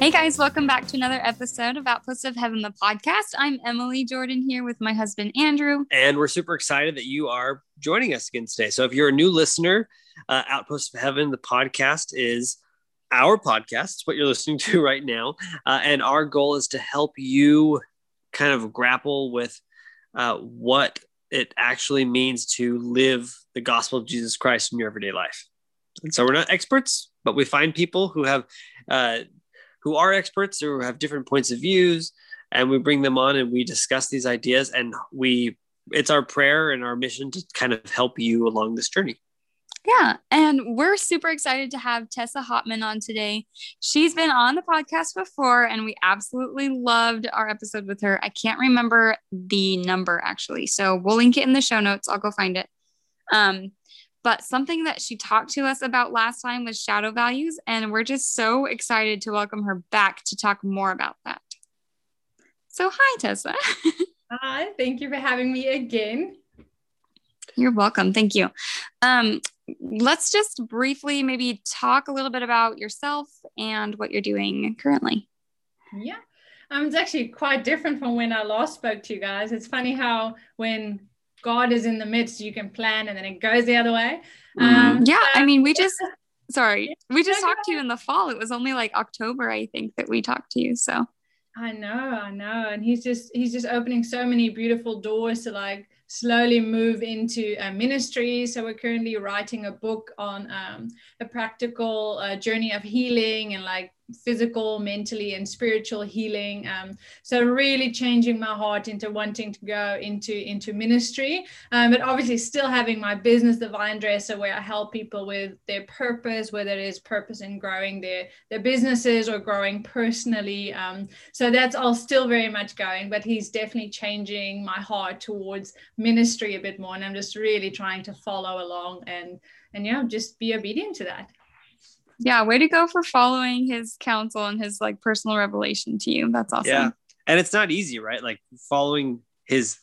Hey guys, welcome back to another episode of Outposts of Heaven, the podcast. I'm Emily Jordan here with my husband Andrew. And we're super excited that you are joining us again today. So if you're a new listener, uh, Outposts of Heaven, the podcast is our podcast. It's what you're listening to right now. Uh, and our goal is to help you kind of grapple with uh, what it actually means to live the gospel of Jesus Christ in your everyday life. And so we're not experts, but we find people who have uh, who are experts or have different points of views, and we bring them on and we discuss these ideas. And we it's our prayer and our mission to kind of help you along this journey. Yeah. And we're super excited to have Tessa Hopman on today. She's been on the podcast before, and we absolutely loved our episode with her. I can't remember the number actually. So we'll link it in the show notes. I'll go find it. Um, but something that she talked to us about last time was shadow values. And we're just so excited to welcome her back to talk more about that. So, hi, Tessa. Hi, thank you for having me again. You're welcome. Thank you. Um, let's just briefly maybe talk a little bit about yourself and what you're doing currently. Yeah. Um, it's actually quite different from when I last spoke to you guys. It's funny how when God is in the midst, you can plan and then it goes the other way. Mm-hmm. Um, yeah. I mean, we just, sorry, we just talked to you in the fall. It was only like October, I think, that we talked to you. So I know, I know. And he's just, he's just opening so many beautiful doors to like, slowly move into uh, ministry. So we're currently writing a book on um, a practical uh, journey of healing and like physical, mentally, and spiritual healing. Um, so really changing my heart into wanting to go into into ministry, um, but obviously still having my business, the Vine Dresser, where I help people with their purpose, whether it is purpose in growing their their businesses or growing personally. Um, so that's all still very much going, but he's definitely changing my heart towards ministry a bit more, and I'm just really trying to follow along and and yeah, just be obedient to that yeah way to go for following his counsel and his like personal revelation to you. That's awesome. Yeah and it's not easy right? Like following his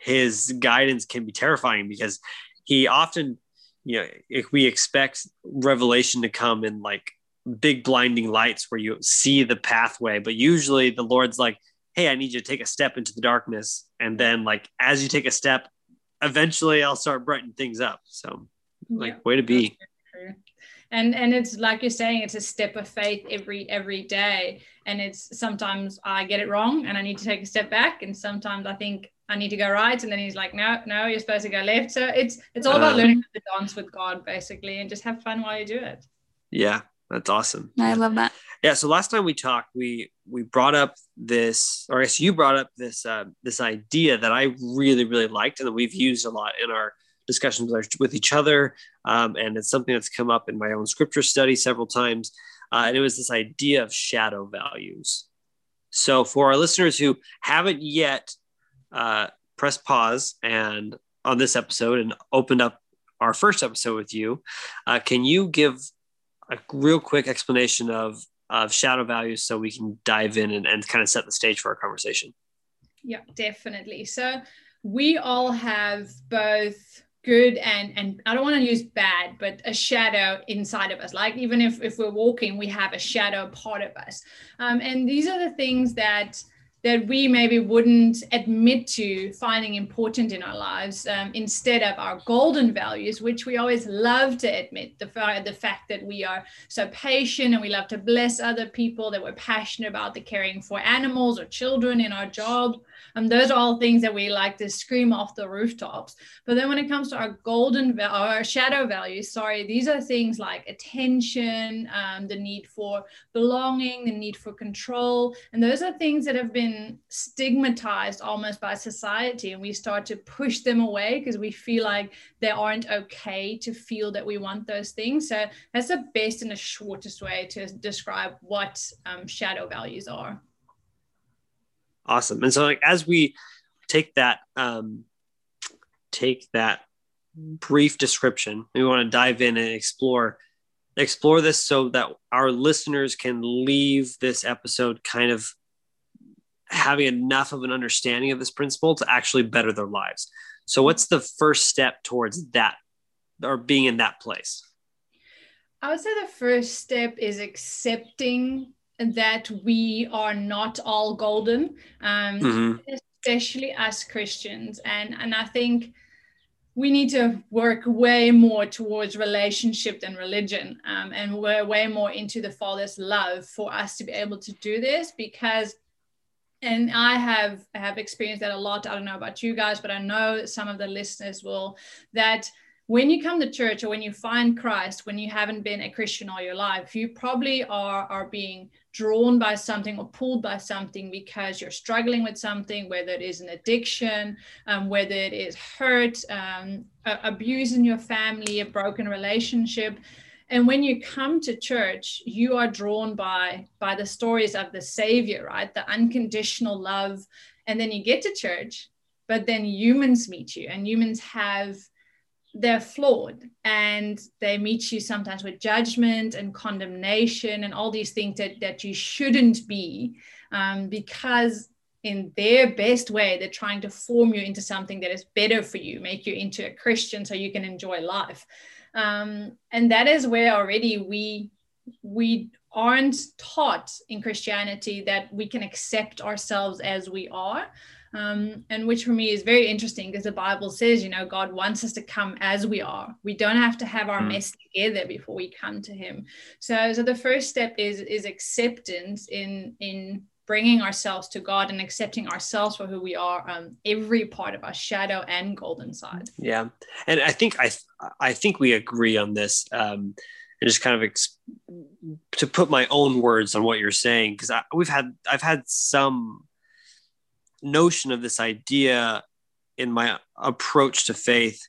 his guidance can be terrifying because he often you know if we expect revelation to come in like big blinding lights where you see the pathway but usually the lord's like hey i need you to take a step into the darkness. And then like as you take a step eventually i'll start brightening things up. So like yeah. way to be and and it's like you're saying it's a step of faith every every day. And it's sometimes i get it wrong and i need to take a step back. And sometimes i think i need to go right. And then he's like no no you're supposed to go left. So it's it's all about uh, learning to dance with god basically and just have fun while you do it. Yeah that's awesome. I love that. Yeah so last time we talked we we brought up this or i guess you brought up this uh, this idea that i really really liked and that we've used a lot in our discussions with, our, with each other. Um, and it's something that's come up in my own scripture study several times. Uh, and it was this idea of shadow values. So, for our listeners who haven't yet uh, pressed pause and on this episode and opened up our first episode with you, uh, can you give a real quick explanation of of shadow values so we can dive in and, and kind of set the stage for our conversation? Yeah, definitely. So we all have both good and and i don't want to use bad but a shadow inside of us like even if if we're walking we have a shadow part of us um, and these are the things that that we maybe wouldn't admit to finding important in our lives um, instead of our golden values, which we always love to admit the, the fact that we are so patient and we love to bless other people, that we're passionate about the caring for animals or children in our job. Um, those are all things that we like to scream off the rooftops. But then when it comes to our golden our shadow values, sorry, these are things like attention, um, the need for belonging, the need for control. And those are things that have been stigmatized almost by society. And we start to push them away because we feel like they aren't okay to feel that we want those things. So that's the best and the shortest way to describe what um, shadow values are. Awesome. And so like as we take that um take that brief description, we want to dive in and explore explore this so that our listeners can leave this episode kind of having enough of an understanding of this principle to actually better their lives. So what's the first step towards that or being in that place? I would say the first step is accepting that we are not all golden, um, mm-hmm. especially as Christians. And, and I think we need to work way more towards relationship than religion um, and we're way more into the father's love for us to be able to do this because and i have have experienced that a lot i don't know about you guys but i know some of the listeners will that when you come to church or when you find Christ, when you haven't been a Christian all your life, you probably are, are being drawn by something or pulled by something because you're struggling with something, whether it is an addiction, um, whether it is hurt, um, abuse in your family, a broken relationship. And when you come to church, you are drawn by by the stories of the Savior, right? The unconditional love. And then you get to church, but then humans meet you, and humans have they're flawed and they meet you sometimes with judgment and condemnation and all these things that, that you shouldn't be um, because in their best way they're trying to form you into something that is better for you make you into a christian so you can enjoy life. Um, and that is where already we we aren't taught in christianity that we can accept ourselves as we are um, and which for me is very interesting because the Bible says, you know, God wants us to come as we are. We don't have to have our mm. mess together before we come to Him. So, so the first step is is acceptance in in bringing ourselves to God and accepting ourselves for who we are, um, every part of our shadow and golden side. Yeah, and I think I I think we agree on this. Um, and just kind of ex- to put my own words on what you're saying because we've had I've had some notion of this idea in my approach to faith,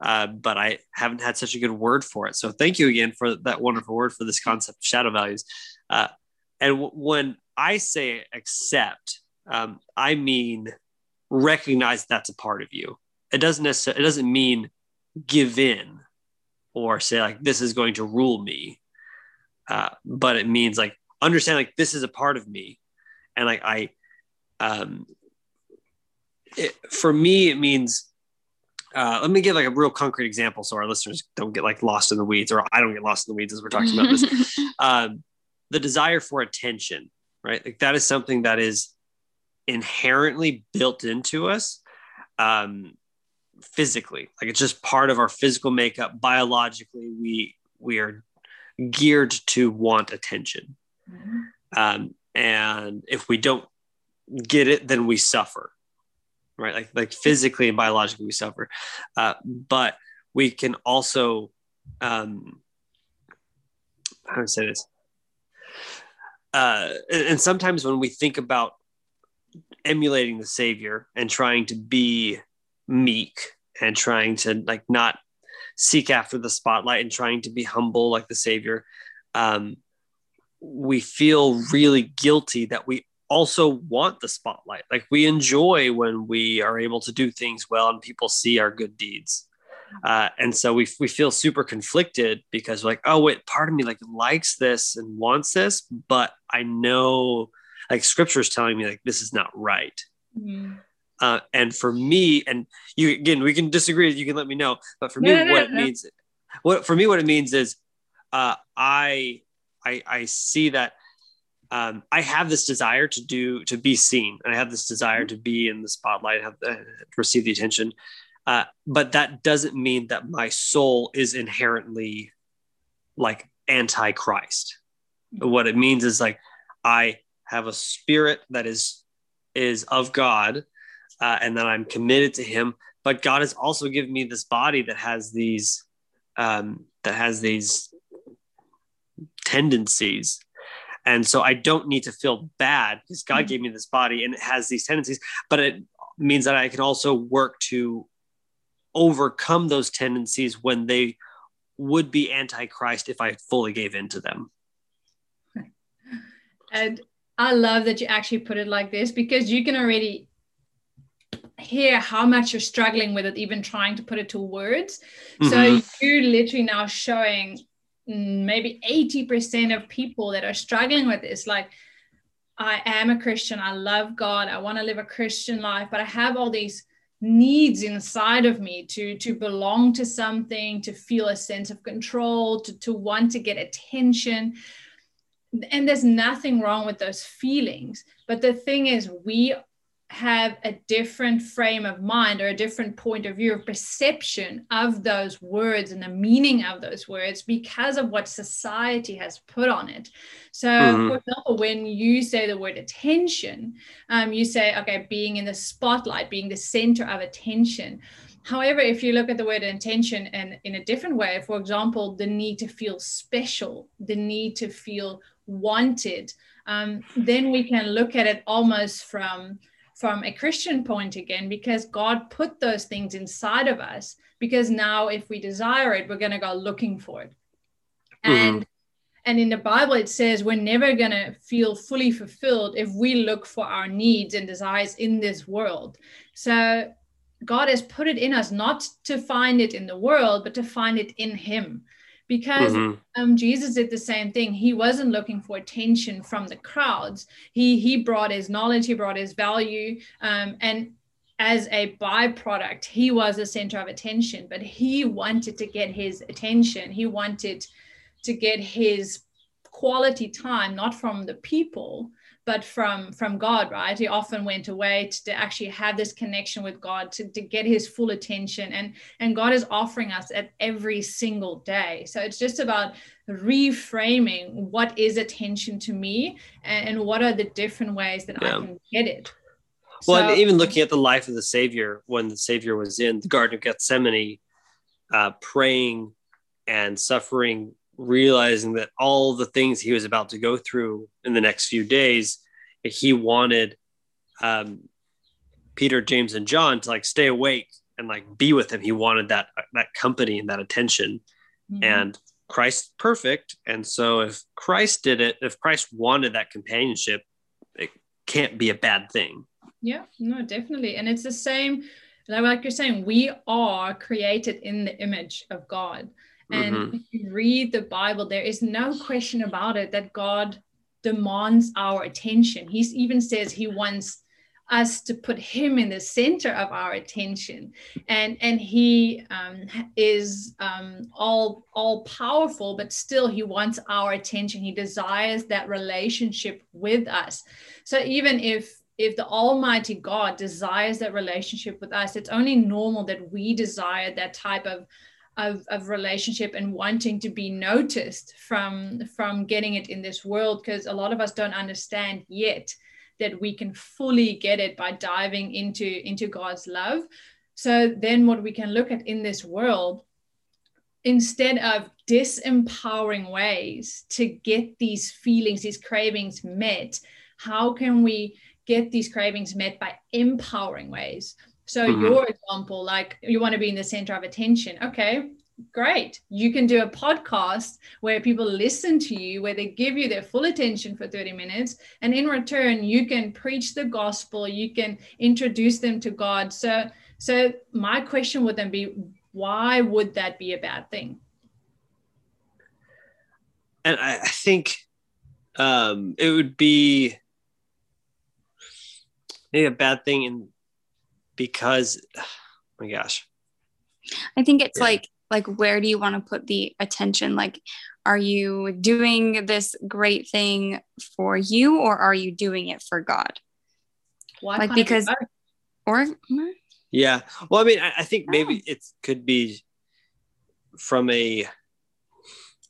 uh, but I haven't had such a good word for it. So thank you again for that wonderful word for this concept of shadow values. Uh, and w- when I say accept, um, I mean recognize that's a part of you. It doesn't necessarily, it doesn't mean give in or say like this is going to rule me, uh, but it means like understand like this is a part of me, and like I um, it, for me, it means. Uh, let me give like a real concrete example so our listeners don't get like lost in the weeds, or I don't get lost in the weeds as we're talking about this. um, the desire for attention, right? Like that is something that is inherently built into us um, physically. Like it's just part of our physical makeup. Biologically, we we are geared to want attention, mm-hmm. um, and if we don't get it, then we suffer right? Like like physically and biologically we suffer, uh, but we can also um, how to say this. Uh, and, and sometimes when we think about emulating the Savior and trying to be meek and trying to like not seek after the spotlight and trying to be humble like the Savior, um, we feel really guilty that we also want the spotlight. Like we enjoy when we are able to do things well and people see our good deeds. Uh, and so we, we feel super conflicted because like, oh wait, part of me like likes this and wants this, but I know like scripture is telling me like this is not right. Mm-hmm. Uh, and for me, and you again, we can disagree. You can let me know. But for me, no, no, what no, it means, what for me, what it means is, uh, I, I, I see that um, I have this desire to do to be seen, and I have this desire to be in the spotlight, have uh, receive the attention. Uh, but that doesn't mean that my soul is inherently like anti-Christ. What it means is like I have a spirit that is is of God, uh, and that I'm committed to Him. But God has also given me this body that has these um, that has these tendencies and so I don't need to feel bad because God mm-hmm. gave me this body and it has these tendencies, but it means that I can also work to overcome those tendencies when they would be antichrist if I fully gave in to them. And I love that you actually put it like this because you can already hear how much you're struggling with it, even trying to put it to words. Mm-hmm. So you're literally now showing Mm, maybe 80% of people that are struggling with this. Like, I am a Christian. I love God. I want to live a Christian life, but I have all these needs inside of me to to belong to something to feel a sense of control to, to want to get attention and there's nothing wrong with those feelings but the thing is we have a different frame of mind or a different point of view or perception of those words and the meaning of those words because of what society has put on it. So, mm-hmm. for example, when you say the word attention, um, you say, okay, being in the spotlight, being the center of attention. However, if you look at the word intention and in a different way, for example, the need to feel special, the need to feel wanted, um, then we can look at it almost from from a Christian point again, because God put those things inside of us. Because now, if we desire it, we're going to go looking for it. Mm-hmm. And and in the Bible, it says we're never going to feel fully fulfilled if we look for our needs and desires in this world. So God has put it in us not to find it in the world, but to find it in Him because mm-hmm. um, Jesus did the same thing. He wasn't looking for attention from the crowds. He he brought his knowledge, he brought his value, um, and as a byproduct, he was the center of attention. But he wanted to get his attention. He wanted to get his quality time, not from the people, but from from god right? He often went away to, to, actually have this connection with god to, to get his full attention. And and god is offering us at every single day. So it's just about reframing what is attention to me and, and what are the different ways that yeah. i can get it. Well so, and even looking at the life of the savior when the savior was in the garden of gethsemane uh, praying and suffering realizing that all the things he was about to go through in the next few days, he wanted um, Peter, James, and John to like stay awake and like be with him. He wanted that that company and that attention. Mm-hmm. And Christ's perfect, and so if Christ did it, if Christ wanted that companionship, it can't be a bad thing. Yeah, no, definitely, and it's the same. Like you're saying, we are created in the image of God. And mm-hmm. if you read the Bible, there is no question about it that God demands our attention. He even says he wants us to put him in the center of our attention and and he um, is um, all all powerful but still he wants our attention he desires that relationship with us so even if if the almighty god desires that relationship with us it's only normal that we desire that type of of, of relationship and wanting to be noticed from from getting it in this world because a lot of us don't understand yet that we can fully get it by diving into into god's love. So then what we can look at in this world instead of disempowering ways to get these feelings these cravings met how can we get these cravings met by empowering ways so mm-hmm. your example, like you want to be in the center of attention. Okay, great. You can do a podcast where people listen to you, where they give you their full attention for 30 minutes. And in return, you can preach the gospel, you can introduce them to God. So so my question would then be why would that be a bad thing? And I, I think um, it would be maybe a bad thing in because oh my gosh. I think it's yeah. like like where do you want to put the attention? Like are you doing this great thing for you or are you doing it for god? Why like because or hmm? yeah. Well i mean i, I think maybe oh. it could be from a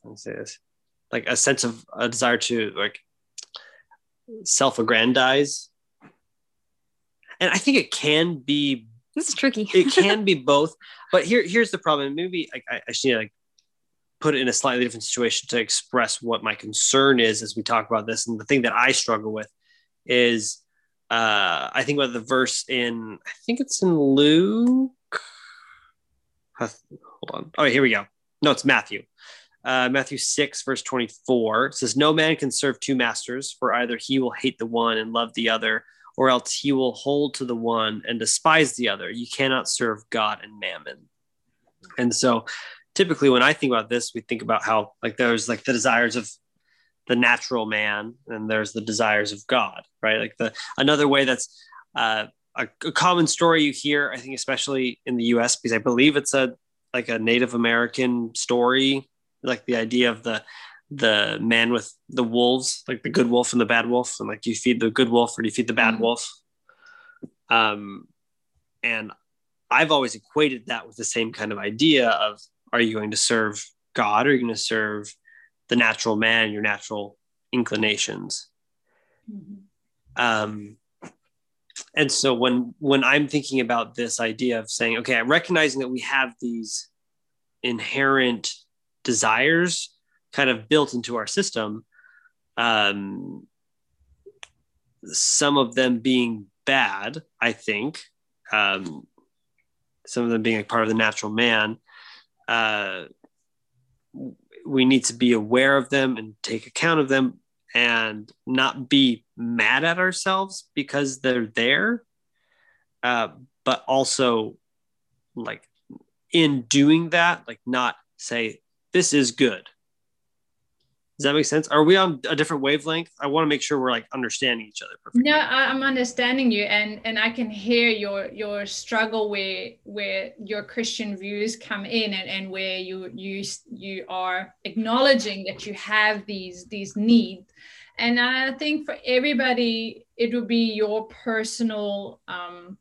let me say this? Like a sense of a desire to like self-aggrandize and I think it can be. This is tricky. it can be both, but here here's the problem. Maybe I, I, I should like put it in a slightly different situation to express what my concern is as we talk about this. And the thing that I struggle with is uh, I think about the verse in I think it's in Luke. Hold on. Oh, here we go. No, it's Matthew. uh, Matthew 6, verse 24. Says, No man can serve two masters, for either he will hate the one and love the other, or else he will hold to the one and despise the other. You cannot serve God and mammon. And so typically when I think about this, we think about how like there's like the desires of the natural man and there's the desires of God, right? Like the another way that's uh, a, a common story you hear, I think, especially in the U.S. because I believe it's a like a Native American story, like the idea of the the man with the wolves, like the good wolf and the bad wolf, and like do you feed the good wolf or do you feed the bad mm-hmm. wolf? Um, and I've always equated that with the same kind of idea of are you going to serve God or are you going to serve the natural man, your natural inclinations? Mm-hmm. Um, and so when when I'm thinking about this idea of saying, okay, I'm recognizing that we have these inherent desires kind of built into our system. Um, some of them being bad, I think. Um, some of them being a part of the natural man. Uh, we need to be aware of them and take account of them and not be mad at ourselves because they're there uh, but also like in doing that like not say this is good does that make sense? Are we on a different wavelength? I want to make sure we're like understanding each other perfectly. No, I'm understanding you, and and I can hear your your struggle where where your Christian views come in, and, and where you you you are acknowledging that you have these these needs, and I think for everybody it will be your personal um,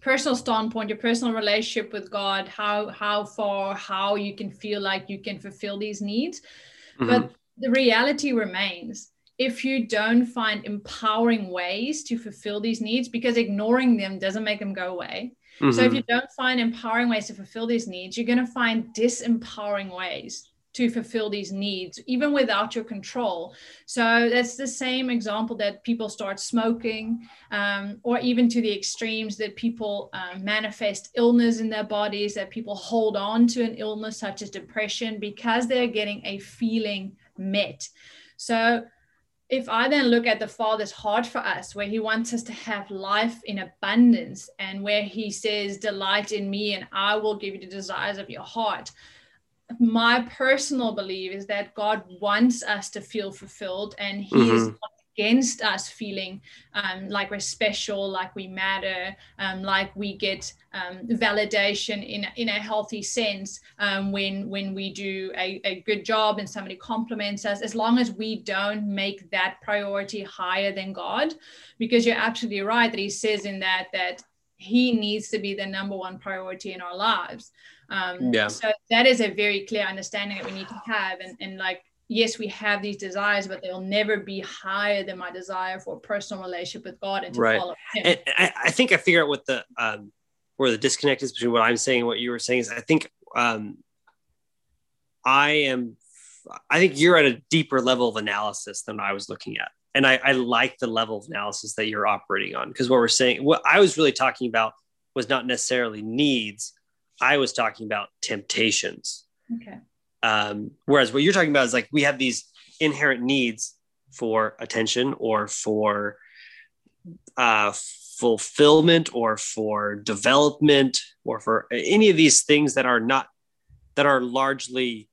personal standpoint, your personal relationship with God, how how far how you can feel like you can fulfill these needs. Mm-hmm. But the reality remains if you don't find empowering ways to fulfill these needs, because ignoring them doesn't make them go away. Mm-hmm. So if mm-hmm. you don't find empowering ways to fulfill these needs, you're going to find disempowering ways to fulfill these needs, even without your control. So that's the same example that people start smoking, um, or even to the extremes that people um, manifest illness in their bodies, that people hold on to an illness such as depression because they're getting a feeling met. So if I then look at the Father's heart for us, where He wants us to have life in abundance and where He says, Delight in me and I will give you the desires of your heart. My personal belief is that God wants us to feel fulfilled and He mm-hmm. is against us feeling um, like we're special, like we matter, um, like we get um, validation in, in a healthy sense um, when, when we do a, a good job and somebody compliments us, as long as we don't make that priority higher than God. Because you're absolutely right that he says in that that he needs to be the number one priority in our lives. Um, yeah. So that is a very clear understanding that we need to have. And, and like yes, we have these desires, but they'll never be higher than my desire for a personal relationship with God and to right. follow Him. And I, I, think I figure out what the um, where the disconnect is between what I'm saying and what you were saying is I think um, I am I think you're at a deeper level of analysis than I was looking at. And I, I like the level of analysis that you're operating on because what we're saying, what I was really talking about was not necessarily needs. I was talking about temptations. Okay. Um, whereas what you're talking about is like we have these inherent needs for attention or for uh, fulfillment or for development or for any of these things that are not that are largely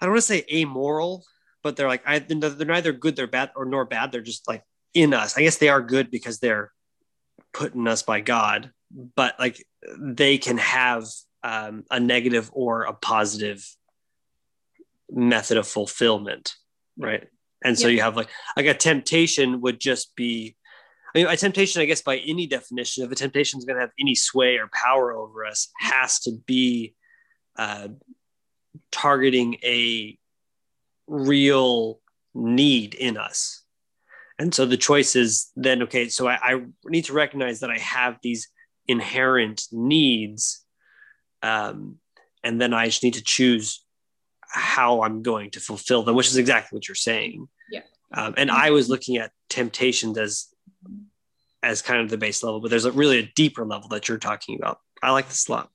I don't want to say amoral, but they're like I, they're neither good, they're bad, or nor bad. They're just like in us. I guess they are good because they're put in us by God, but like they can have um, a negative or a positive method of fulfillment right and so yeah. you have like like a temptation would just be I mean, a temptation, I guess, by any definition, if a temptation is going to have any sway or power over us, has to be uh, targeting a real need in us. And so the choice is then, okay, so I, I need to recognize that I have these inherent needs um, and then I just need to choose how I'm going to fulfill them, which is exactly what you're saying. Yeah. Um, and I was looking at temptations as as kind of the base level, but there's a really a deeper level that you're talking about. I like this a lot.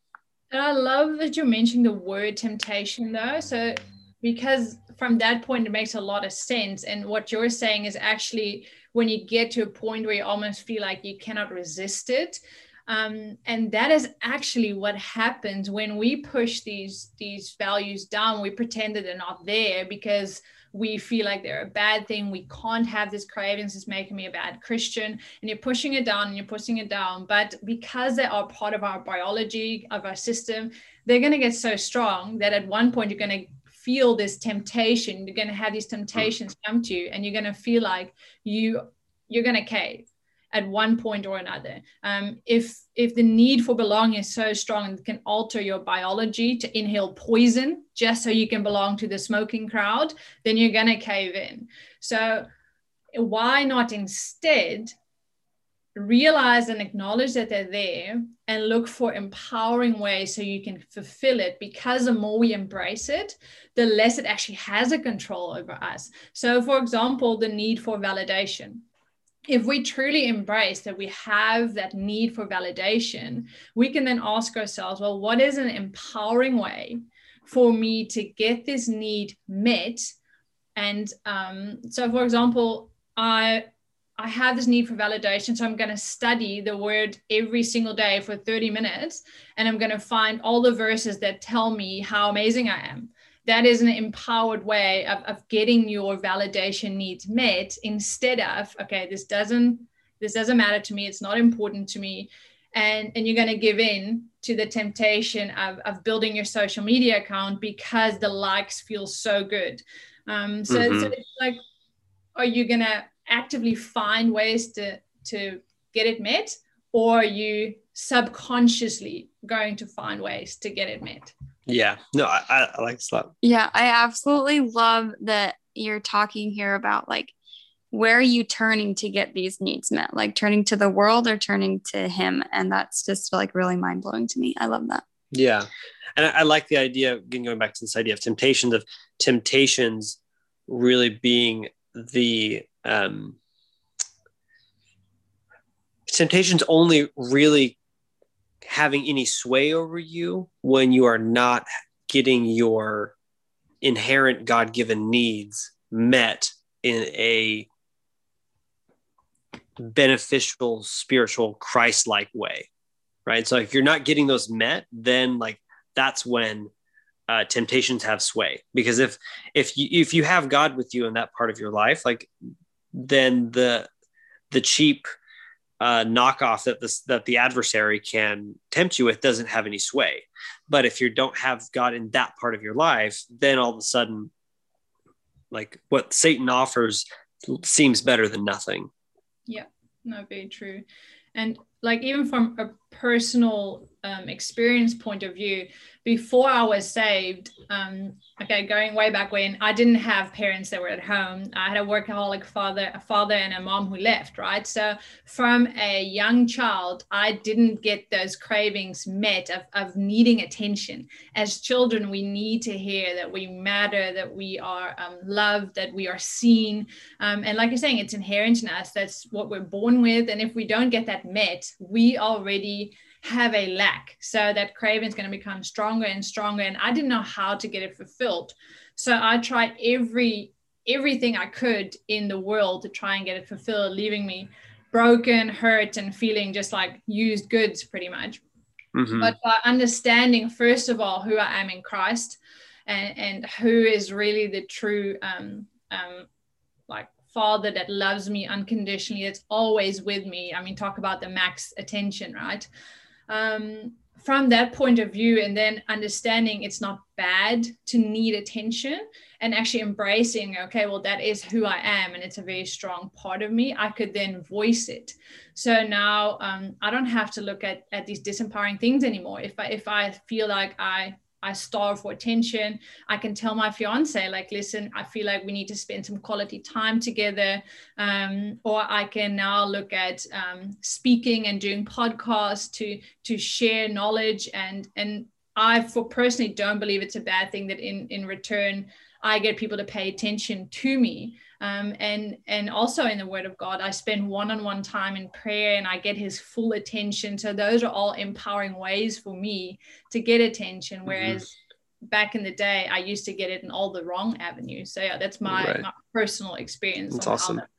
And I love that you're mentioning the word temptation though. So because from that point it makes a lot of sense. And what you're saying is actually when you get to a point where you almost feel like you cannot resist it. Um, and that is actually what happens when we push these these values down. We pretend that they're not there because we feel like they're a bad thing. We can't have this cravings. It's making me a bad Christian. And you're pushing it down and you're pushing it down. But because they are part of our biology, of our system, they're going to get so strong that at one point you're going to feel this temptation. You're going to have these temptations come to you and you're going to feel like you you're going to cave at one point or another. Um, if if the need for belonging is so strong and can alter your biology to inhale poison just so you can belong to the smoking crowd, then you're gonna cave in. So why not instead realize and acknowledge that they're there and look for empowering ways so you can fulfill it because the more we embrace it the less it actually has a control over us so for example the need for validation if we truly embrace that we have that need for validation, we can then ask ourselves, well, what is an empowering way for me to get this need met? And um, so, for example, I I have this need for validation, so I'm going to study the word every single day for 30 minutes, and I'm going to find all the verses that tell me how amazing I am that is an empowered way of, of getting your validation needs met instead of okay this doesn't this doesn't matter to me it's not important to me. And and you're going to give in to the temptation of, of building your social media account because the likes feel so good. Um, so, mm-hmm. so it's like are you going to actively find ways to to get it met or are you subconsciously going to find ways to get it met yeah, no, I, I like this. Yeah, I absolutely love that you're talking here about like where are you turning to get these needs met? Like turning to the world or turning to him? And that's just like really mind blowing to me. I love that. Yeah. And I, I like the idea, again, going back to this idea of temptations, of temptations really being the um, temptations only really having any sway over you when you are not getting your inherent God given needs met in a beneficial, spiritual, Christ like way. Right. So if you're not getting those met, then like that's when uh, temptations have sway because if if you if you have God with you in that part of your life, like then the the cheap uh, knockoff that this that the adversary can tempt you with doesn't have any sway. But if you don't have God in that part of your life, then all of a sudden, like what Satan offers seems better than nothing. Yeah, no, very true. And like even from a personal um, experience point of view, before I was saved, um, okay, going way back when, I didn't have parents that were at home. I had a workaholic father, a father and a mom who left, right? So from a young child, I didn't get those cravings met of, of needing attention. As children, we need to hear that we matter, that we are um, loved, that we are seen. Um, and like you're saying, it's inherent in us. That's what we're born with. And if we don't get that met, we already have a lack. So that craving is going to become stronger and stronger. And I didn't know how to get it fulfilled. So I tried every everything I could in the world to try and get it fulfilled, leaving me broken, hurt, and feeling just like used goods pretty much. Mm-hmm. But by understanding, first of all, who I am in Christ and, and who is really the true um, um, like father that loves me unconditionally, that's always with me. I mean, talk about the max attention, right? Um, from that point of view and then understanding it's not bad to need attention and actually embracing okay well that is who i am and it's a very strong part of me i could then voice it. So now um, i don't have to look at, at these disempowering things anymore. If i if i feel like i I starve for attention. I can tell my fiance, like, listen, I feel like we need to spend some quality time together. Um, or I can now look at um, speaking and doing podcasts to to share knowledge and and I for personally don't believe it's a bad thing that in in return I get people to pay attention to me. Um, and and also in the Word of God, I spend one-on-one time in prayer, and I get His full attention. So those are all empowering ways for me to get attention. Mm-hmm. Whereas mm-hmm. back in the day, I used to get it in all the wrong avenues. So yeah, that's my, right. my personal experience. That's awesome. That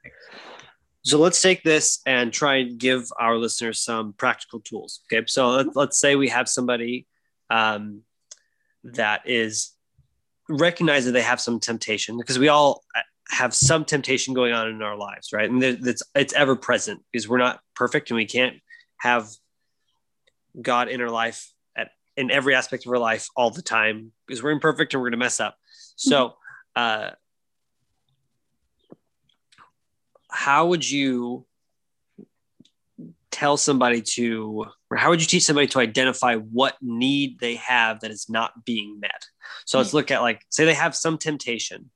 so let's take this and try and give our listeners some practical tools. Okay, so let's, let's say we have somebody um, that is recognize that they have some temptation because we all have some temptation going on in our lives, right? And it's it's ever present because we're not perfect and we can't have God in our life at in every aspect of our life all the time because we're imperfect and we're going to mess up. So, uh, how would you tell somebody to, or how would you teach somebody to identify what need they have that is not being met? So let's look at like, say they have some temptation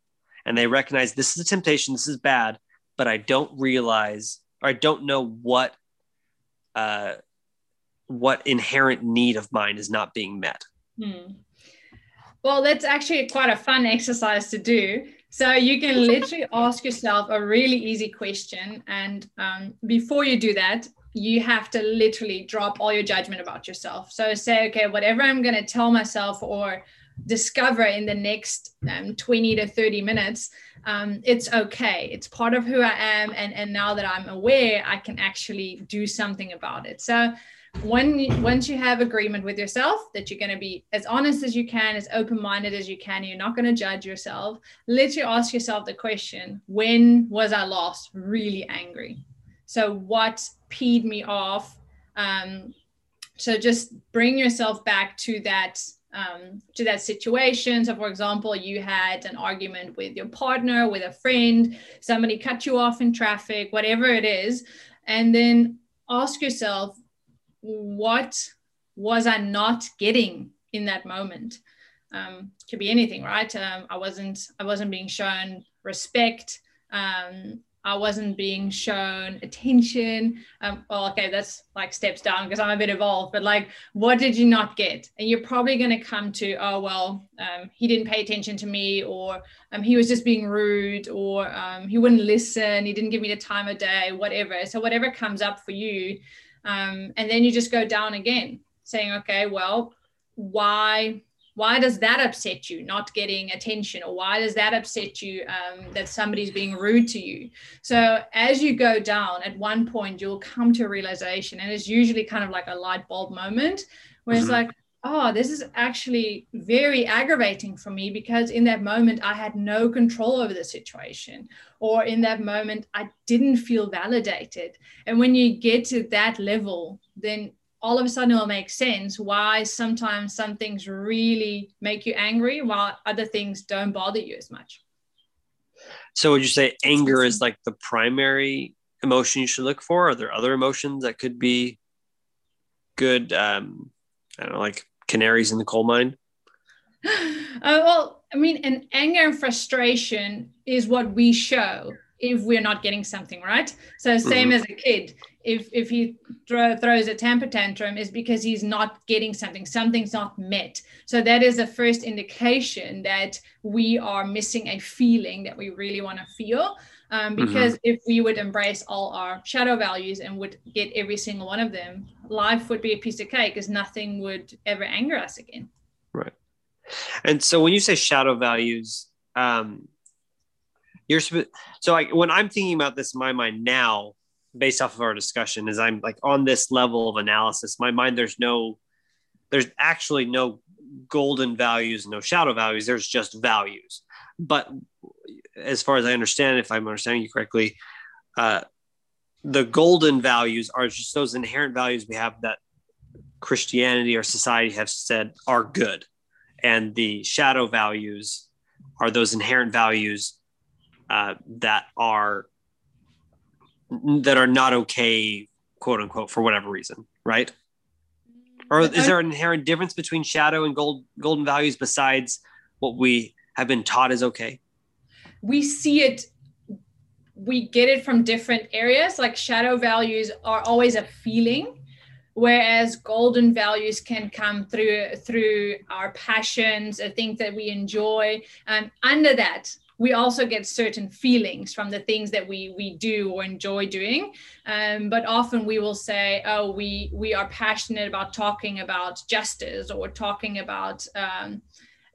and they recognize this is a temptation, this is bad, but I don't realize or I don't know what uh, what inherent need of mine is not being met. Hmm. Well, that's actually quite a fun exercise to do. So you can literally ask yourself a really easy question, and um, before you do that, you have to literally drop all your judgment about yourself. So say, okay, whatever I'm going to tell myself or discover in the next um, 20 to 30 minutes um, it's okay. It's part of who i am and and now that i'm aware i can actually do something about it. So when once you have agreement with yourself that you're going to be as honest as you can as open-minded as you can you're not going to judge yourself literally ask yourself the question when was i last really angry? So what peed me off? Um, so just bring yourself back to that um, to that situation. So, for example, you had an argument with your partner, with a friend, somebody cut you off in traffic, whatever it is, and then ask yourself, what was I not getting in that moment? Um, could be anything, right? Um, I wasn't I wasn't being shown respect. Um, I wasn't being shown attention. Um, well, okay, that's like steps down because I'm a bit evolved, but like, what did you not get? And you're probably going to come to, oh, well, um, he didn't pay attention to me, or um, he was just being rude, or um, he wouldn't listen, he didn't give me the time of day, whatever. So, whatever comes up for you. Um, and then you just go down again, saying, okay, well, why why does that upset you not getting attention? Or why does that upset you um, that somebody's being rude to you? So as you go down at one point you'll come to a realization and it's usually kind of like a light bulb moment where mm-hmm. it's like oh this is actually very aggravating for me because in that moment i had no control over the situation. Or in that moment i didn't feel validated. And when you get to that level then all of a sudden it'll make sense why sometimes some things really make you angry while other things don't bother you as much. So would you say anger is like the primary emotion you should look for? Are there other emotions that could be good? Um, I don't know, like canaries in the coal mine. Uh, well, I mean, and anger and frustration is what we show if we're not getting something right. So same mm-hmm. as a kid, if if he throw, throws a temper tantrum is because he's not getting something something's not met so that is a first indication that we are missing a feeling that we really want to feel um, mm-hmm. because mm-hmm. if we would embrace all our shadow values and would get every single one of them life would be a piece of cake because nothing would ever anger us again right and so when you say shadow values um you're so like when i'm thinking about this in my mind now based off of our discussion is I'm like on this level of analysis. My mind, there's no, there's actually no golden values, no shadow values. There's just values. But as far as I understand, if I'm understanding you correctly, uh, the golden values are just those inherent values we have that Christianity or society have said are good. And the shadow values are those inherent values uh, that are that are not okay, quote unquote, for whatever reason, right? Or is there an inherent difference between shadow and gold golden values besides what we have been taught is okay? We see it we get it from different areas like shadow values are always a feeling whereas golden values can come through through our passions or things that we enjoy and under that we also get certain feelings from the things that we we do or enjoy doing um, but often we will say oh we we are passionate about talking about justice or talking about um,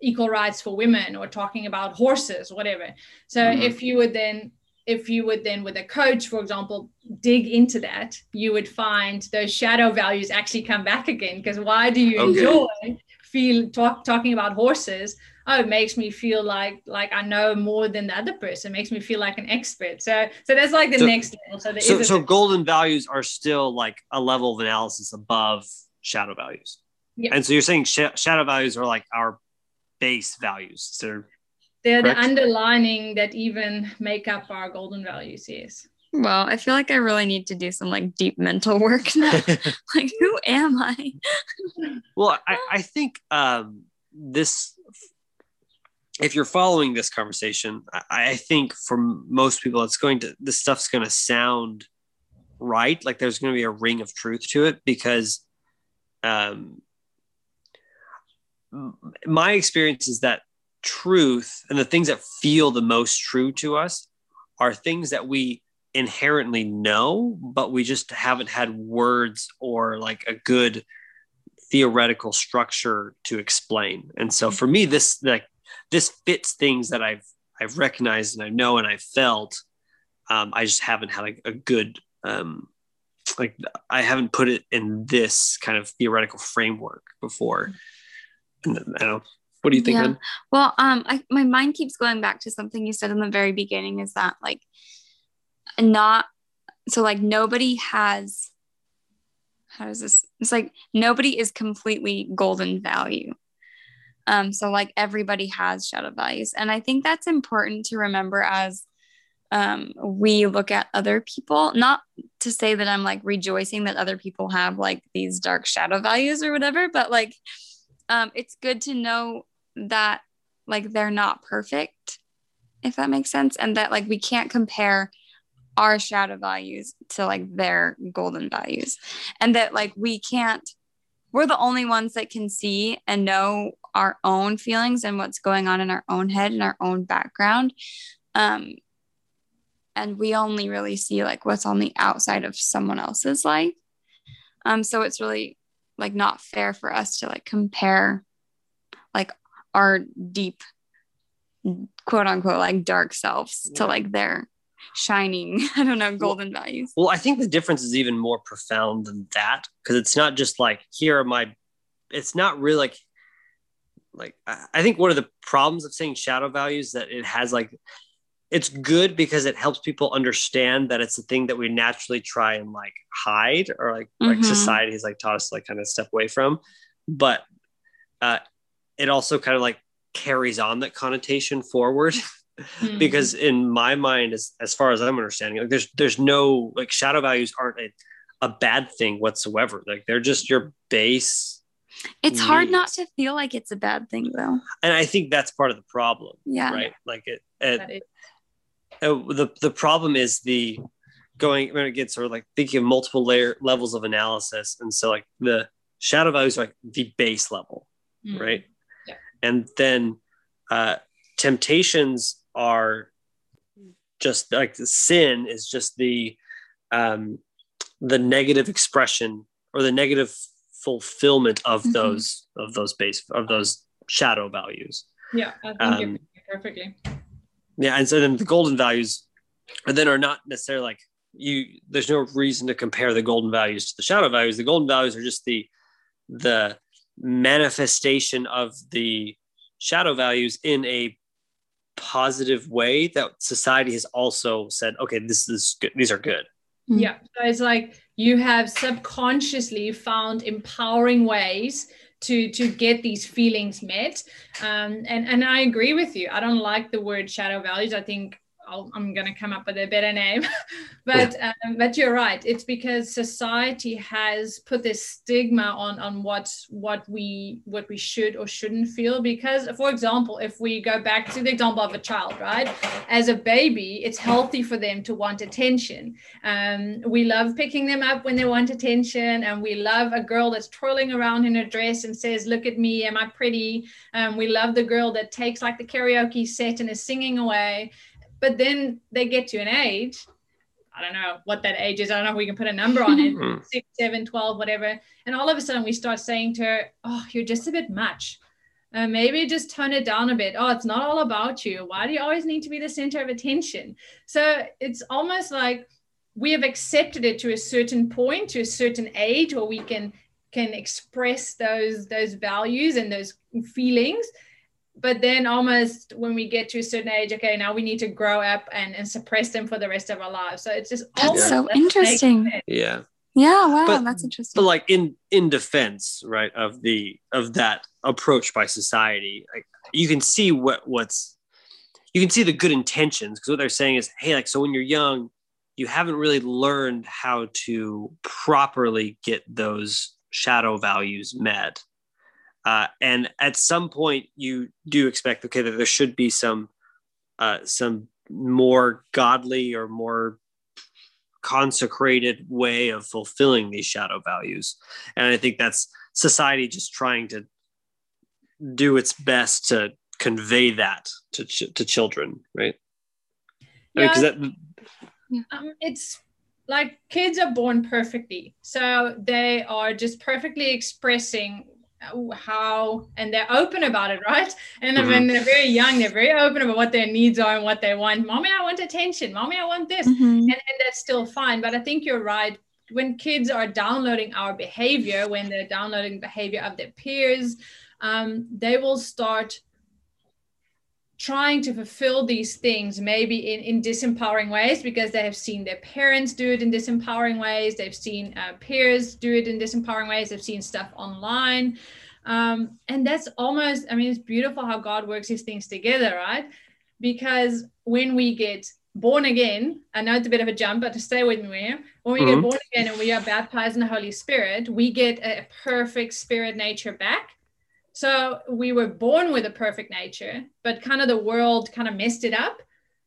equal rights for women or talking about horses whatever so mm-hmm. if you would then if you would then with a coach for example dig into that you would find those shadow values actually come back again because why do you okay. enjoy feel talk, talking about horses oh it makes me feel like like i know more than the other person it makes me feel like an expert so so that's like the so, next level so so, so golden values are still like a level of analysis above shadow values yeah. and so you're saying sh- shadow values are like our base values they're they're correct? the underlining that even make up our golden values yes well, I feel like I really need to do some like deep mental work now. like, who am I? well, I, I think um, this, if you're following this conversation, I, I think for most people, it's going to, this stuff's going to sound right. Like there's going to be a ring of truth to it because um, my experience is that truth and the things that feel the most true to us are things that we inherently know, but we just haven't had words or like a good theoretical structure to explain. And so for me, this like this fits things that I've I've recognized and I know and I've felt. Um, I just haven't had a, a good um, like I haven't put it in this kind of theoretical framework before. And I don't What do you think? Yeah. Well, um, I, my mind keeps going back to something you said in the very beginning. Is that like not so like nobody has how does this it's like nobody is completely golden value um so like everybody has shadow values and i think that's important to remember as um we look at other people. Not to say that i'm like rejoicing that other people have like these dark shadow values or whatever but like um it's good to know that like they're not perfect if that makes sense and that like we can't compare our shadow values to like their golden values and that like we can't we're the only ones that can see and know our own feelings and what's going on in our own head and our own background um and we only really see like what's on the outside of someone else's life um so it's really like not fair for us to like compare like our deep quote unquote like dark selves yeah. to like their shining. I don't know golden well, values. well i think the difference is even more profound than that because it's not just like here are my it's not really like like i think one of the problems of saying shadow values that it has like it's good because it helps people understand that it's a thing that we naturally try and like hide or like mm-hmm. like society has like taught us to like kind of step away from. But uh it also kind of like carries on that connotation forward mm-hmm. because in my mind as, as far as i'm understanding like there's there's no like shadow values aren't a, a bad thing whatsoever like they're just your base it's needs. hard not to feel like it's a bad thing though and i think that's part of the problem yeah right like it, it uh, the the problem is the going when it gets sort of like thinking of multiple layer levels of analysis and so like the shadow values are like the base level mm-hmm. right yeah. and then uh temptations are just like the sin is just the um, the negative expression or the negative fulfillment of mm-hmm. those of those base of those shadow values. Yeah, I think um, perfectly. Yeah, and so then the golden values, and then are not necessarily like you. There's no reason to compare the golden values to the shadow values. The golden values are just the the manifestation of the shadow values in a positive way that society has also said, okay, this is good. These are good. Mm-hmm. Yeah. So it's like you have subconsciously found empowering ways to to get these feelings met. Um, and and I agree with you. I don't like the word shadow values. I think i am going to come up with a better name. But um, but you're right. It's because society has put this stigma on on what what we what we should or shouldn't feel because for example if we go back to the example of a child right? As a baby it's healthy for them to want attention. Um, we love picking them up when they want attention and we love a girl that's twirling around in a dress and says look at me am i pretty? Um, we love the girl that takes like the karaoke set and is singing away but then they get to an age I don't know what that age is. I don't know if we can put a number on it hmm. six, seven, 12, whatever. And all of a sudden we start saying to her, Oh, you're just a bit much. Uh, maybe just tone it down a bit. Oh, it's not all about you. Why do you always need to be the center of attention? So it's almost like we have accepted it to a certain point, to a certain age, where we can can express those those values and those feelings but then almost when we get to a certain age okay now we need to grow up and, and suppress them for the rest of our lives. So it's just that's so interesting. yeah. Yeah wow but, that's interesting. but like in in defense right of the of that approach by society like you can see what what's you can see the good intentions because what they're saying is hey like so when you're young you haven't really learned how to properly get those shadow values met uh, and at some point, you do expect, okay, that there should be some uh, some more godly or more consecrated way of fulfilling these shadow values. And I think that's society just trying to do its best to convey that to ch- to children, right? Yeah, I mean, that, um, it's like kids are born perfectly, so they are just perfectly expressing how and they're open about it right? And mm-hmm. when they're very young they're very open about what their needs are and what they want. Mommy i want attention. Mommy i want this. Mm-hmm. and, and that's still fine but i think you're right. When kids are downloading our behavior when they're downloading behavior of their peers um, they will start trying to fulfill these things maybe in, in disempowering ways because they have seen their parents do it in disempowering ways. They've seen uh, peers do it in disempowering ways. They've seen stuff online. Um, and that's almost i mean it's beautiful how god works these things together right? Because when we get born again i know it's a bit of a jump but to stay with me. When we mm-hmm. get born again and we are baptized in the holy spirit we get a perfect spirit nature back so we were born with a perfect nature, but kind of the world kind of messed it up.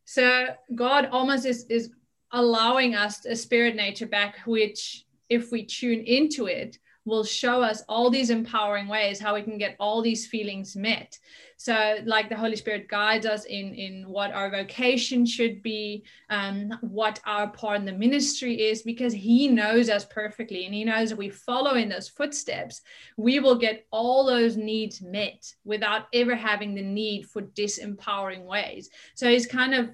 So God almost is, is allowing us a spirit nature back, which if we tune into it, will show us all these empowering ways how we can get all these feelings met. So like the holy spirit guides us in in what our vocation should be um, what our part in the ministry is because he knows us perfectly and he knows if we follow in those footsteps. We will get all those needs met without ever having the need for disempowering ways. So he's kind of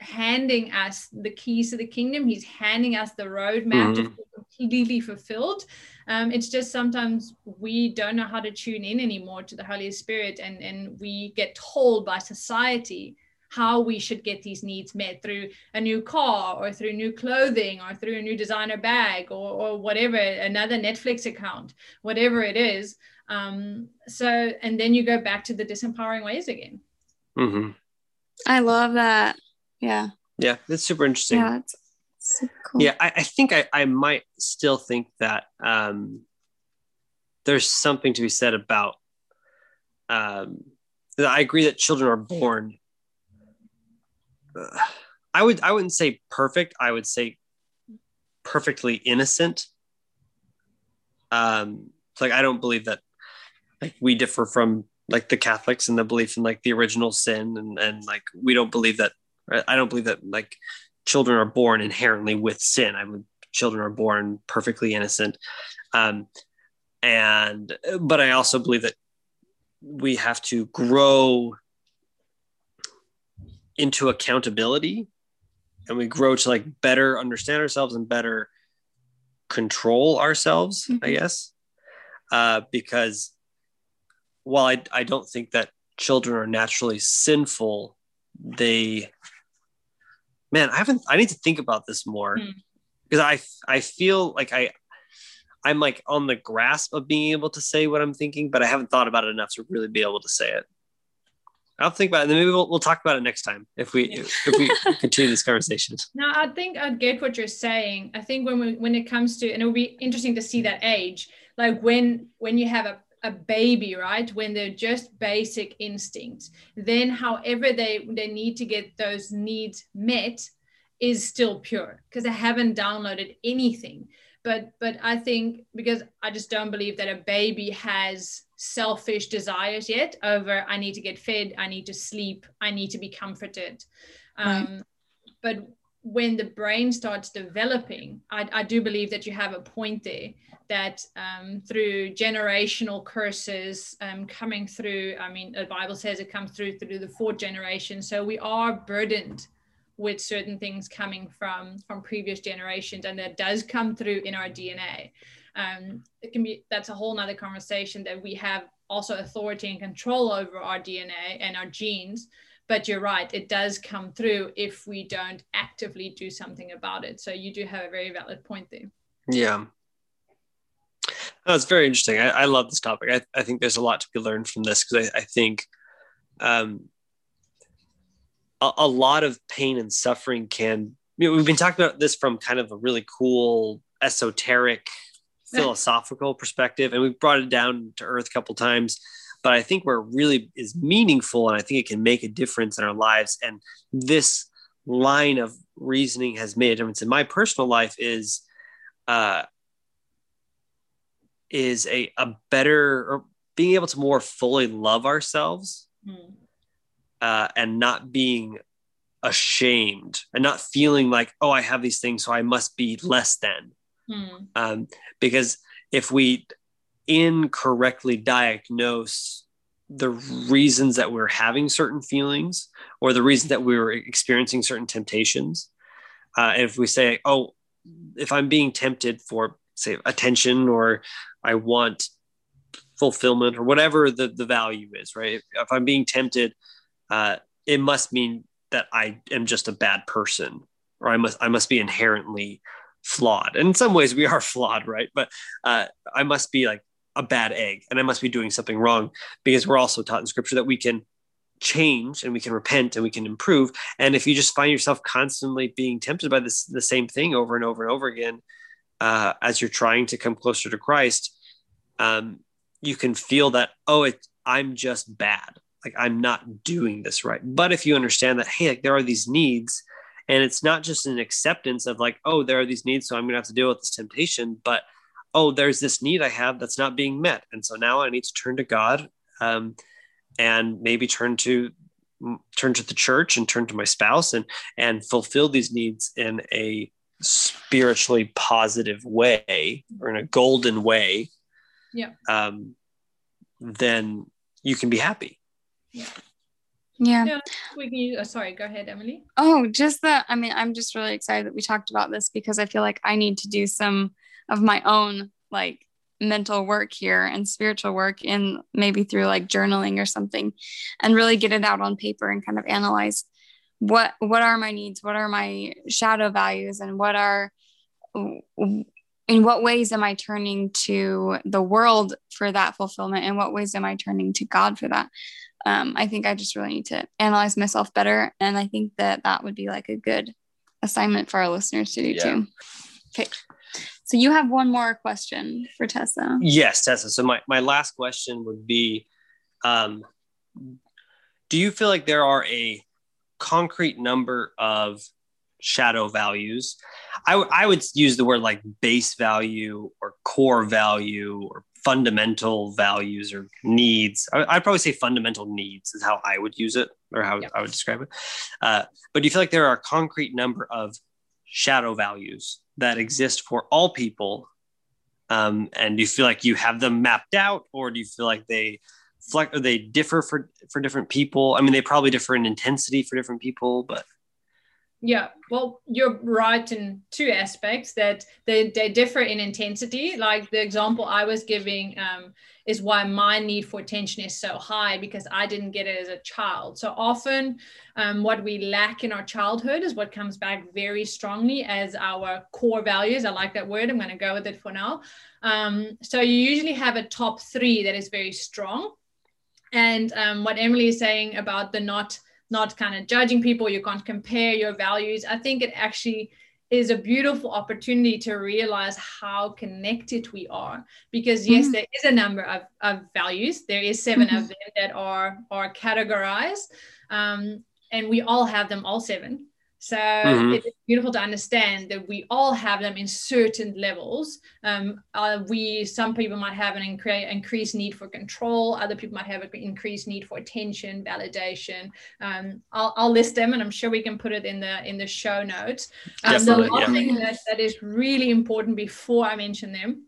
handing us the keys to the kingdom he's handing us the roadmap mm-hmm. to completely fulfilled um, it's just sometimes we don't know how to tune in anymore to the Holy Spirit, and, and we get told by society how we should get these needs met through a new car or through new clothing or through a new designer bag or, or whatever, another Netflix account, whatever it is. Um, so, and then you go back to the disempowering ways again. Mm-hmm. I love that. Yeah. Yeah, that's super interesting. Yeah, it's cool. Yeah, I, I think I, I might still think that um, there's something to be said about. Um, I agree that children are born. Uh, I would I wouldn't say perfect. I would say perfectly innocent. Um, like I don't believe that like we differ from like the Catholics in the belief in like the original sin and and like we don't believe that I don't believe that like children are born inherently with sin. I mean, children are born perfectly innocent. Um, and, but I also believe that we have to grow into accountability and we grow to like better understand ourselves and better control ourselves, mm-hmm. I guess. Uh, because while I, I don't think that children are naturally sinful, they man, I haven't. I need to think about this more because mm. I I feel like I I'm like on the grasp of being able to say what I'm thinking, but I haven't thought about it enough to really be able to say it. I'll think about it. And then maybe we'll, we'll talk about it next time if we yeah. if we continue this conversation. No, I think I get what you're saying. I think when we, when it comes to and it will be interesting to see that age, like when when you have a a baby right when they're just basic instincts then however they they need to get those needs met is still pure because they haven't downloaded anything. But but i think because i just don't believe that a baby has selfish desires yet over i need to get fed i need to sleep i need to be comforted. Um, right. but when the brain starts developing I, I do believe that you have a point there that um, through generational curses um, coming through i mean the bible says it comes through through the fourth generation. So we are burdened with certain things coming from from previous generations and that does come through in our dna um, it can be that's a whole nother conversation that we have also authority and control over our dna and our genes. But you're right it does come through if we don't actively do something about it. So you do have a very valid point there. Yeah that's very interesting. I, I, love this topic. I, I think there's a lot to be learned from this because I, I, think um, a, a lot of pain and suffering can you know, we've been talking about this from kind of a really cool esoteric philosophical perspective and we've brought it down to earth a couple times but i think where it really is meaningful and i think it can make a difference in our lives and this line of reasoning has made a difference in my personal life is uh is a, a better or being able to more fully love ourselves mm uh, and not being ashamed and not feeling like, oh, I have these things, so I must be less than. Hmm. Um, because if we incorrectly diagnose the reasons that we're having certain feelings or the reason that we were experiencing certain temptations, uh, if we say, oh, if I'm being tempted for, say, attention or I want fulfillment or whatever the, the value is, right? If, if I'm being tempted uh, it must mean that I am just a bad person, or I must I must be inherently flawed. And in some ways, we are flawed, right? But uh, I must be like a bad egg, and I must be doing something wrong because we're also taught in Scripture that we can change and we can repent and we can improve. And if you just find yourself constantly being tempted by this the same thing over and over and over again, uh, as you're trying to come closer to Christ, um, you can feel that oh, it I'm just bad. Like i'm not doing this right. But if you understand that hey like there are these needs and it's not just an acceptance of like oh there are these needs so i'm gonna have to deal with this temptation but oh there's this need i have that's not being met. And so now i need to turn to god um, and maybe turn to turn to the church and turn to my spouse and and fulfill these needs in a spiritually positive way or in a golden way yeah um, then you can be happy yeah. Yeah. we can. Uh, sorry, go ahead, Emily. Oh, just that. I mean, I'm just really excited that we talked about this because I feel like I need to do some of my own like mental work here and spiritual work in maybe through like journaling or something and really get it out on paper and kind of analyze what what are my needs what are my shadow values and what are in what ways am i turning to the world for that fulfillment and what ways am i turning to god for that um, I think I just really need to analyze myself better. And I think that that would be like a good assignment for our listeners to do yeah. too. Okay. So you have one more question for Tessa. Yes, Tessa. So my, my last question would be um, Do you feel like there are a concrete number of shadow values? I, w- I would use the word like base value or core value or fundamental values or needs. I, would probably say fundamental needs is how I would use it or how yep. I would describe it. Uh, but do you feel like there are a concrete number of shadow values that exist for all people? Um, and do you feel like you have them mapped out, or do you feel like they flex, or they differ for for different people? I mean, they probably differ in intensity for different people, but yeah, well, you're right in two aspects that they, they differ in intensity. Like the example I was giving um, is why my need for attention is so high because I didn't get it as a child. So often, um, what we lack in our childhood is what comes back very strongly as our core values. I like that word. I'm going to go with it for now. Um, so you usually have a top three that is very strong And um, what Emily is saying about the not not kind of judging people, you can't compare your values. I think it actually is a beautiful opportunity to realize how connected we are because yes mm-hmm. there is a number of, of values there is 7 mm-hmm. of them that are are categorized um, and we all have them all seven so mm-hmm. it's beautiful to understand that we all have them in certain levels. Um, uh, we some people might have an incre- increased need for control. Other people might have an increased need for attention, validation. Um, I'll, I'll, list them, and I'm sure we can put it in the in the show notes. Um, the last yeah. thing that, that is really important before I mention them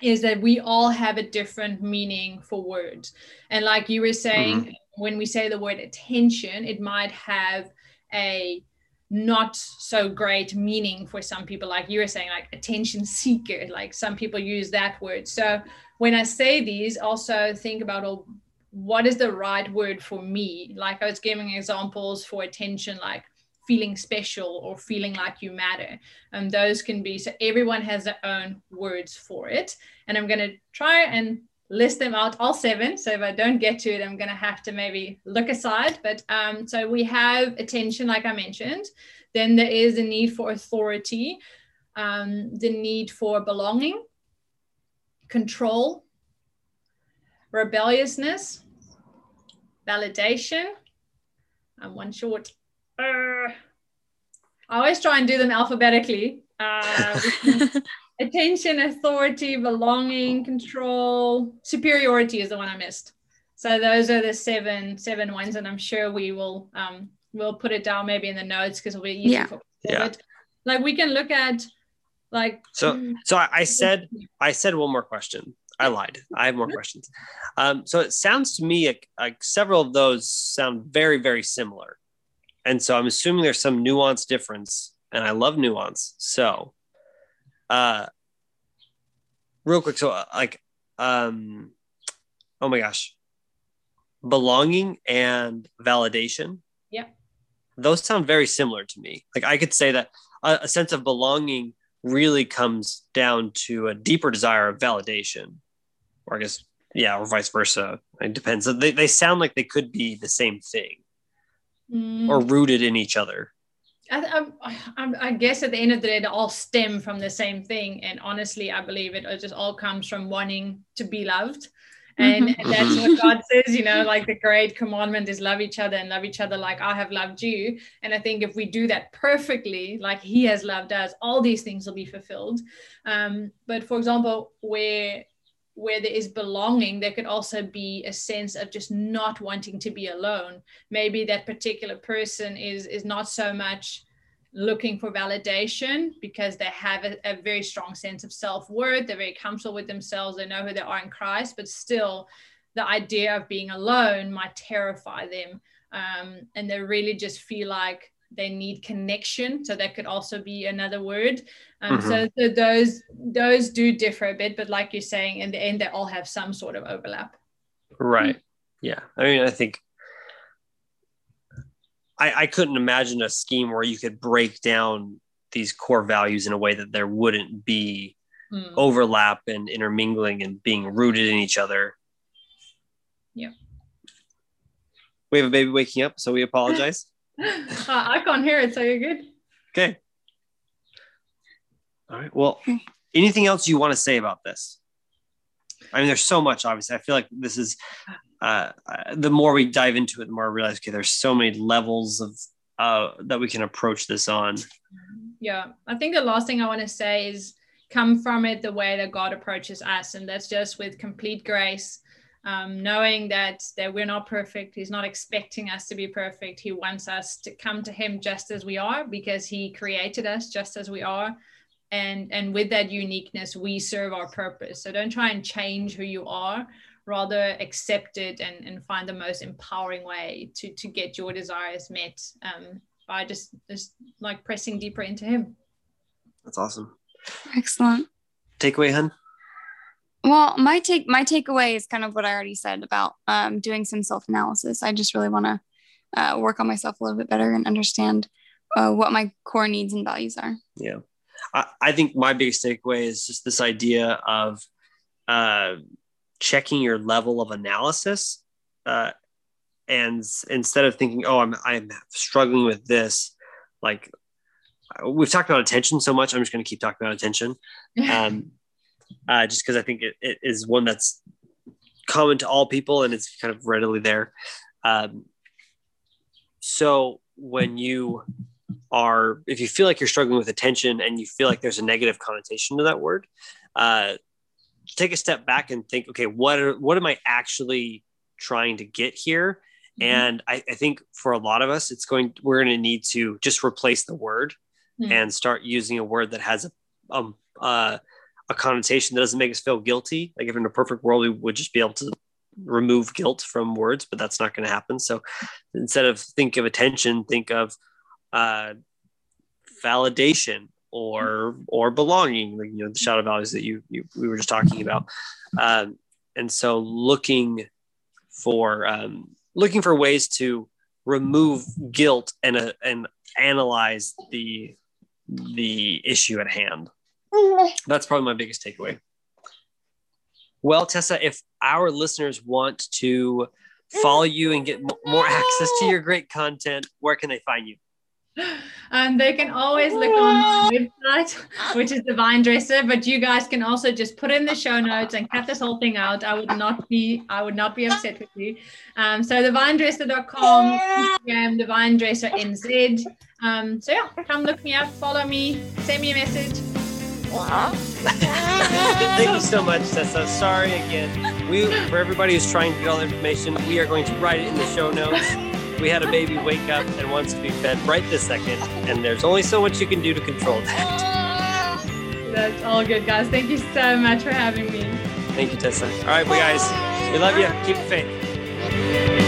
is that we all have a different meaning for words. And like you were saying, mm-hmm. when we say the word attention, it might have a not so great meaning for some people like you were saying like attention seeker like some people use that word. So when i say these also think about oh, what is the right word for me? Like i was giving examples for attention like feeling special or feeling like you matter. And those can be so everyone has their own words for it. And i'm going to try and list them out all seven. So if i don't get to it i'm going to have to maybe look aside. But um, so we have attention like i mentioned. Then there is a need for authority um, the need for belonging control rebelliousness validation. And one short. Uh, i always try and do them alphabetically. Uh, attention, authority, belonging, control, superiority is the one I missed. So those are the seven seven ones, and I'm sure we will um we'll put it down maybe in the notes because it'll be easy yeah. for yeah. Like we can look at like so so I said I said one more question. I lied. I have more questions. Um, so it sounds to me like, like several of those sound very, very similar. And so I'm assuming there's some nuance difference, and I love nuance. So uh, real quick, so uh, like, um, oh my gosh, belonging and validation. Yeah. Those sound very similar to me. Like I could say that a, a sense of belonging really comes down to a deeper desire of validation, or I guess yeah, or vice versa. It depends. They, they sound like they could be the same thing mm. or rooted in each other. I, I, I, guess at the end of the day, they all stem from the same thing. And honestly, I believe it, it just all comes from wanting to be loved. And, mm-hmm. and, that's what God says, you know, like the great commandment is love each other and love each other like I have loved you. And I think if we do that perfectly, like He has loved us, all these things will be fulfilled. Um, but for example, where where there is belonging, there could also be a sense of just not wanting to be alone. Maybe that particular person is is not so much looking for validation because they have a, a very strong sense of self-worth, they're very comfortable with themselves, they know who they are in Christ, but still the idea of being alone might terrify them. Um, and they really just feel like they need connection. So that could also be another word. Um, mm-hmm. so, so those those do differ a bit but like you're saying in the end they all have some sort of overlap. Right. Yeah. I mean i think I, I couldn't imagine a scheme where you could break down these core values in a way that there wouldn't be mm. overlap and intermingling and being rooted in each other. Yeah. We have a baby waking up so we apologize uh, I can't hear it, so you're good. Okay. All right. Well, anything else you want to say about this? I mean, there's so much. Obviously, I feel like this is uh, uh, the more we dive into it, the more I realize okay, there's so many levels of uh, that we can approach this on. Yeah, I think the last thing I want to say is come from it the way that God approaches us, and that's just with complete grace um, knowing that that we're not perfect he's not expecting us to be perfect. He wants us to come to him just as we are because he created us just as we are. And and with that uniqueness we serve our purpose. So don't try and change who you are. Rather accept it and, and find the most empowering way to to get your desires met um, by just just like pressing deeper into him. That's awesome. Excellent. Takeaway hun well, my take my takeaway is kind of what I already said about um, doing some self analysis. I just really want to uh, work on myself a little bit better and understand uh, what my core needs and values are. Yeah, I, I think my biggest takeaway is just this idea of uh, checking your level of analysis uh, and instead of thinking, oh, I'm I'm struggling with this, like we've talked about attention so much, I'm just going to keep talking about attention, um, uh, just because I think it, it is one that's common to all people and it's kind of readily there. Um, so when you are, if you feel like you're struggling with attention and you feel like there's a negative connotation to that word, uh, take a step back and think, okay, what are, what am I actually trying to get here? Mm-hmm. And I, I, think for a lot of us, it's going, we're going to need to just replace the word mm-hmm. and start using a word that has a, um, uh, a connotation that doesn't make us feel guilty. Like if in a perfect world, we would just be able to remove guilt from words, but that's not going to happen. So instead of think of attention, think of uh, validation or or belonging. Like, you know, the shadow values that you, you we were just talking about. Um, and so looking for um, looking for ways to remove guilt and uh, and analyze the the issue at hand. That's probably my biggest takeaway. Well, Tessa, if our listeners want to follow you and get more access to your great content, where can they find you? Um, they can always look on the website, which is the Vine Dresser. But you guys can also just put in the show notes and cut this whole thing out. I would not be, I would not be upset with you. Um, so thevinedresser.com, Instagram, the Vine Dresser NZ. Um, so yeah, come look me up, follow me, send me a message. Thank you so much, Tessa. Sorry again. We, for everybody who's trying to get all the information, we are going to write it in the show notes. We had a baby wake up and wants to be fed right this second, and there's only so much you can do to control that. That's all good, guys. Thank you so much for having me. Thank you, Tessa. All right, we guys, we love you. Keep the faith.